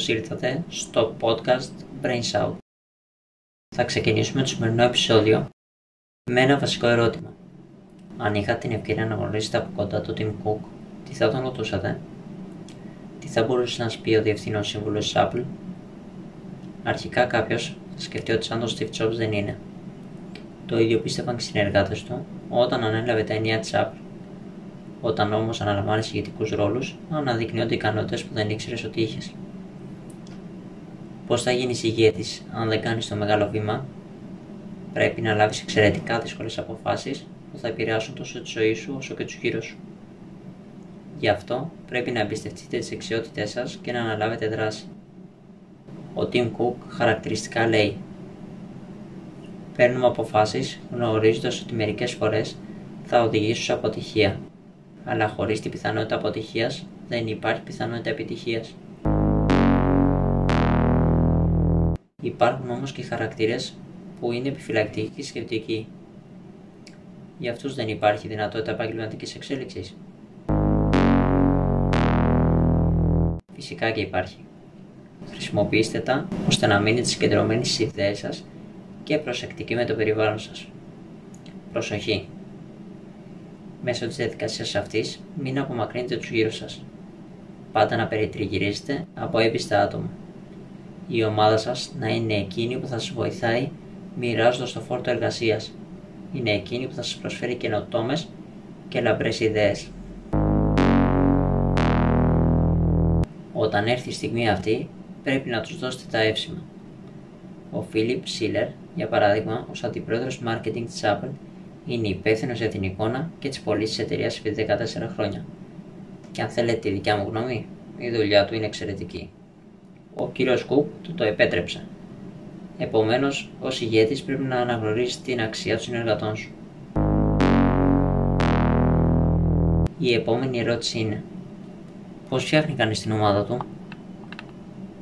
Καλώς ήρθατε στο podcast Brain Shout. Θα ξεκινήσουμε το σημερινό επεισόδιο με ένα βασικό ερώτημα. Αν είχατε την ευκαιρία να γνωρίσετε από κοντά τον Tim Cook, τι θα τον ρωτούσατε; Τι θα μπορούσε να σας πει ο διευθύνων σύμβουλος της Apple? Αρχικά κάποιος θα σκεφτεί ότι σαν τον Steve Jobs δεν είναι. Το ίδιο πίστευαν και οι συνεργάτες του όταν ανέλαβε τα ενία της Apple. Όταν όμως αναλαμβάνει ηγετικού ρόλους, αναδεικνύονται ικανότητες που δεν ήξερες ότι είχες. Πώς θα γίνεις ηγέτης αν δεν κάνεις το μεγάλο βήμα, πρέπει να λάβεις εξαιρετικά δύσκολες αποφάσεις που θα επηρεάσουν τόσο τη ζωή σου όσο και τους γύρω σου. Γι' αυτό πρέπει να εμπιστευτείτε τις δεξιότητές σας και να αναλάβετε δράση. Ο Tim Cook χαρακτηριστικά λέει Παίρνουμε αποφάσεις γνωρίζοντας ότι μερικές φορές θα οδηγήσουν σε αποτυχία αλλά χωρίς την πιθανότητα αποτυχίας δεν υπάρχει πιθανότητα επιτυχίας. Υπάρχουν όμως και χαρακτήρες που είναι επιφυλακτικοί και σκεπτικοί. Για αυτούς δεν υπάρχει δυνατότητα επαγγελματικής εξέλιξης. Φυσικά και υπάρχει. Χρησιμοποιήστε τα ώστε να μείνετε συγκεντρωμένοι στις ιδέες σας και προσεκτικοί με το περιβάλλον σας. Προσοχή! Μέσω της διαδικασίας αυτής, μην απομακρύνετε τους γύρω σας. Πάντα να περιτριγυρίζετε από έμπιστα άτομα. Η ομάδα σας να είναι εκείνη που θα σας βοηθάει μοιράζοντας το φόρτο εργασίας. Είναι εκείνη που θα σας προσφέρει καινοτόμες και λαμπρές ιδέες. Όταν έρθει η στιγμή αυτή, πρέπει να τους δώσετε τα εύσημα. Ο Φίλιπ Σίλερ, για παράδειγμα, ως αντιπρόεδρος marketing της Apple, είναι υπεύθυνος για την εικόνα και τις πωλήσεις της εταιρείας επί 14 χρόνια. Και αν θέλετε τη δικιά μου γνώμη, η δουλειά του είναι εξαιρετική. Ο κύριος Κουκ του το επέτρεψε. Επομένως, ως ηγέτης πρέπει να αναγνωρίσεις την αξία των συνεργατών σου. Η επόμενη ερώτηση είναι: Πώς φτιάχνει κανεί την ομάδα του,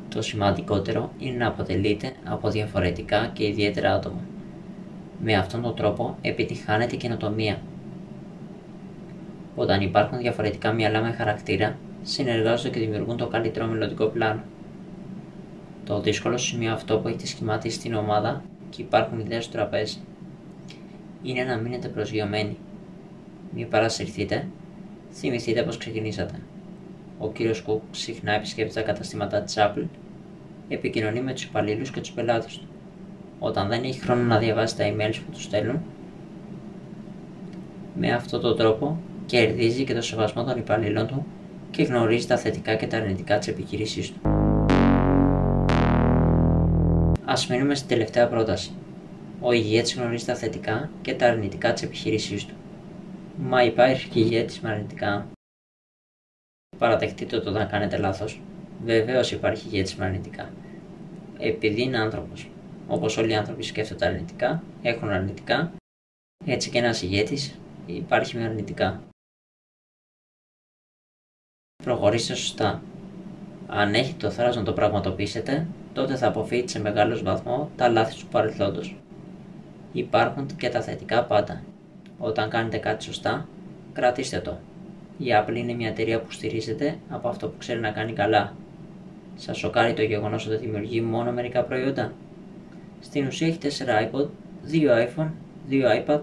Το σημαντικότερο είναι να αποτελείται από διαφορετικά και ιδιαίτερα άτομα. Με αυτόν τον τρόπο επιτυχάνεται η καινοτομία. Όταν υπάρχουν διαφορετικά μυαλά με χαρακτήρα, συνεργάζονται και δημιουργούν το καλύτερο μελλοντικό πλάνο. Το δύσκολο σημείο αυτό που έχετε σχηματίσει στην ομάδα και υπάρχουν ιδέες στο τραπέζι είναι να μείνετε προσγειωμένοι. Μην παρασυρθείτε, θυμηθείτε πώς ξεκινήσατε. Ο κύριος Κουκ συχνά επισκέπτεται τα καταστήματά της Apple, επικοινωνεί με τους υπαλλήλους και τους πελάτες του όταν δεν έχει χρόνο να διαβάσει τα emails που τους στέλνουν. Με αυτόν τον τρόπο κερδίζει και το σεβασμό των υπαλλήλων του και γνωρίζει τα θετικά και τα αρνητικά της επιχείρησή του. Α μείνουμε στην τελευταία πρόταση. Ο ηγέτης γνωρίζει τα θετικά και τα αρνητικά της επιχείρησής του. Μα υπάρχει και ηγέτης με αρνητικά. Παραδεχτείτε το όταν κάνετε λάθος. Βεβαίως υπάρχει ηγέτης με αρνητικά. Επειδή είναι άνθρωπος όπως όλοι οι άνθρωποι σκέφτονται αρνητικά, έχουν αρνητικά, έτσι και ένας ηγέτης υπάρχει με αρνητικά. Προχωρήστε σωστά. Αν έχετε το θάρρος να το πραγματοποιήσετε, τότε θα αποφύγετε σε μεγάλος βαθμό τα λάθη του παρελθόντος. Υπάρχουν και τα θετικά πάντα. Όταν κάνετε κάτι σωστά, κρατήστε το. Η Apple είναι μια εταιρεία που στηρίζεται από αυτό που ξέρει να κάνει καλά. Σας σοκάρει το γεγονός ότι δημιουργεί μόνο μερικά προϊόντα; Στην ουσία έχει 4 iPod, 2 iPhone, 2 iPad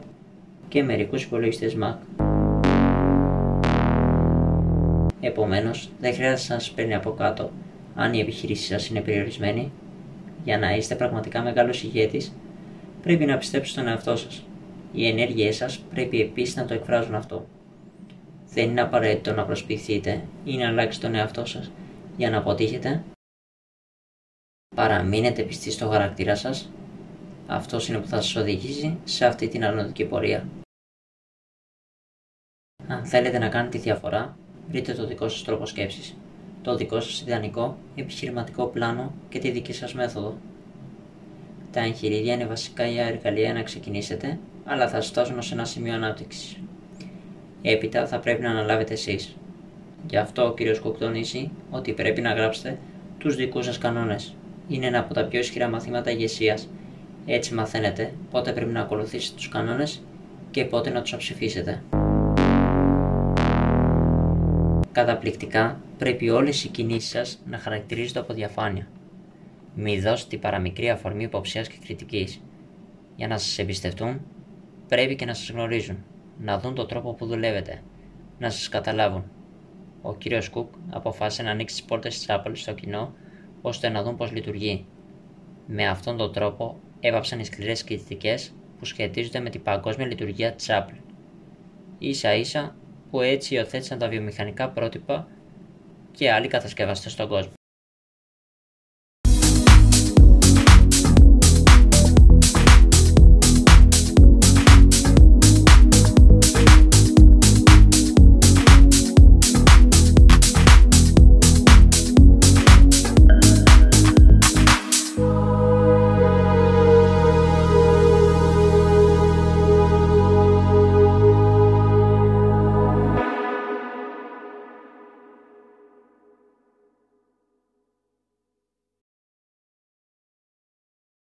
και μερικούς υπολογιστές Mac. Επομένως, δεν χρειάζεται να σας παίρνει από κάτω αν η επιχείρησή σας είναι περιορισμένη. Για να είστε πραγματικά μεγάλος ηγέτης, πρέπει να πιστέψετε στον εαυτό σας. Οι ενέργειές σας πρέπει επίσης να το εκφράζουν αυτό. Δεν είναι απαραίτητο να προσποιηθείτε ή να αλλάξετε τον εαυτό σας για να αποτύχετε παραμείνετε πιστοί στο χαρακτήρα σας, αυτός είναι που θα σας οδηγήσει σε αυτή την αρνητική πορεία. Αν θέλετε να κάνετε διαφορά, βρείτε το δικό σας τρόπο σκέψης, το δικό σας ιδανικό επιχειρηματικό πλάνο και τη δική σας μέθοδο. Τα εγχειρίδια είναι βασικά η εργαλεία να ξεκινήσετε, αλλά θα σας φτάσουν ως ένα σημείο ανάπτυξης. Έπειτα θα πρέπει να αναλάβετε εσείς. Γι' αυτό ο κ. Κουκτονίσει ότι πρέπει να γράψετε τους δικούς σας κανόνες, είναι ένα από τα πιο ισχυρά μαθήματα ηγεσίας. Έτσι μαθαίνετε πότε πρέπει να ακολουθήσετε τους κανόνες και πότε να τους αψηφίσετε. Καταπληκτικά, πρέπει όλες οι κινήσεις σας να χαρακτηρίζονται από διαφάνεια. Μη δώσετε παραμικρή αφορμή υποψίας και κριτικής. Για να σας εμπιστευτούν, πρέπει και να σας γνωρίζουν, να δουν τον τρόπο που δουλεύετε, να σας καταλάβουν. Ο κύριος Κουκ αποφάσισε να ανοίξει τις πόρτες της Apple στο κοινό, ώστε να δουν πώς λειτουργεί. Με αυτόν τον τρόπο έβαψαν οι σκληρές κριτικές που σχετίζονται με την παγκόσμια λειτουργία της Apple. Ίσα ίσα που έτσι υιοθέτησαν τα βιομηχανικά πρότυπα και άλλοι κατασκευαστές στον κόσμο.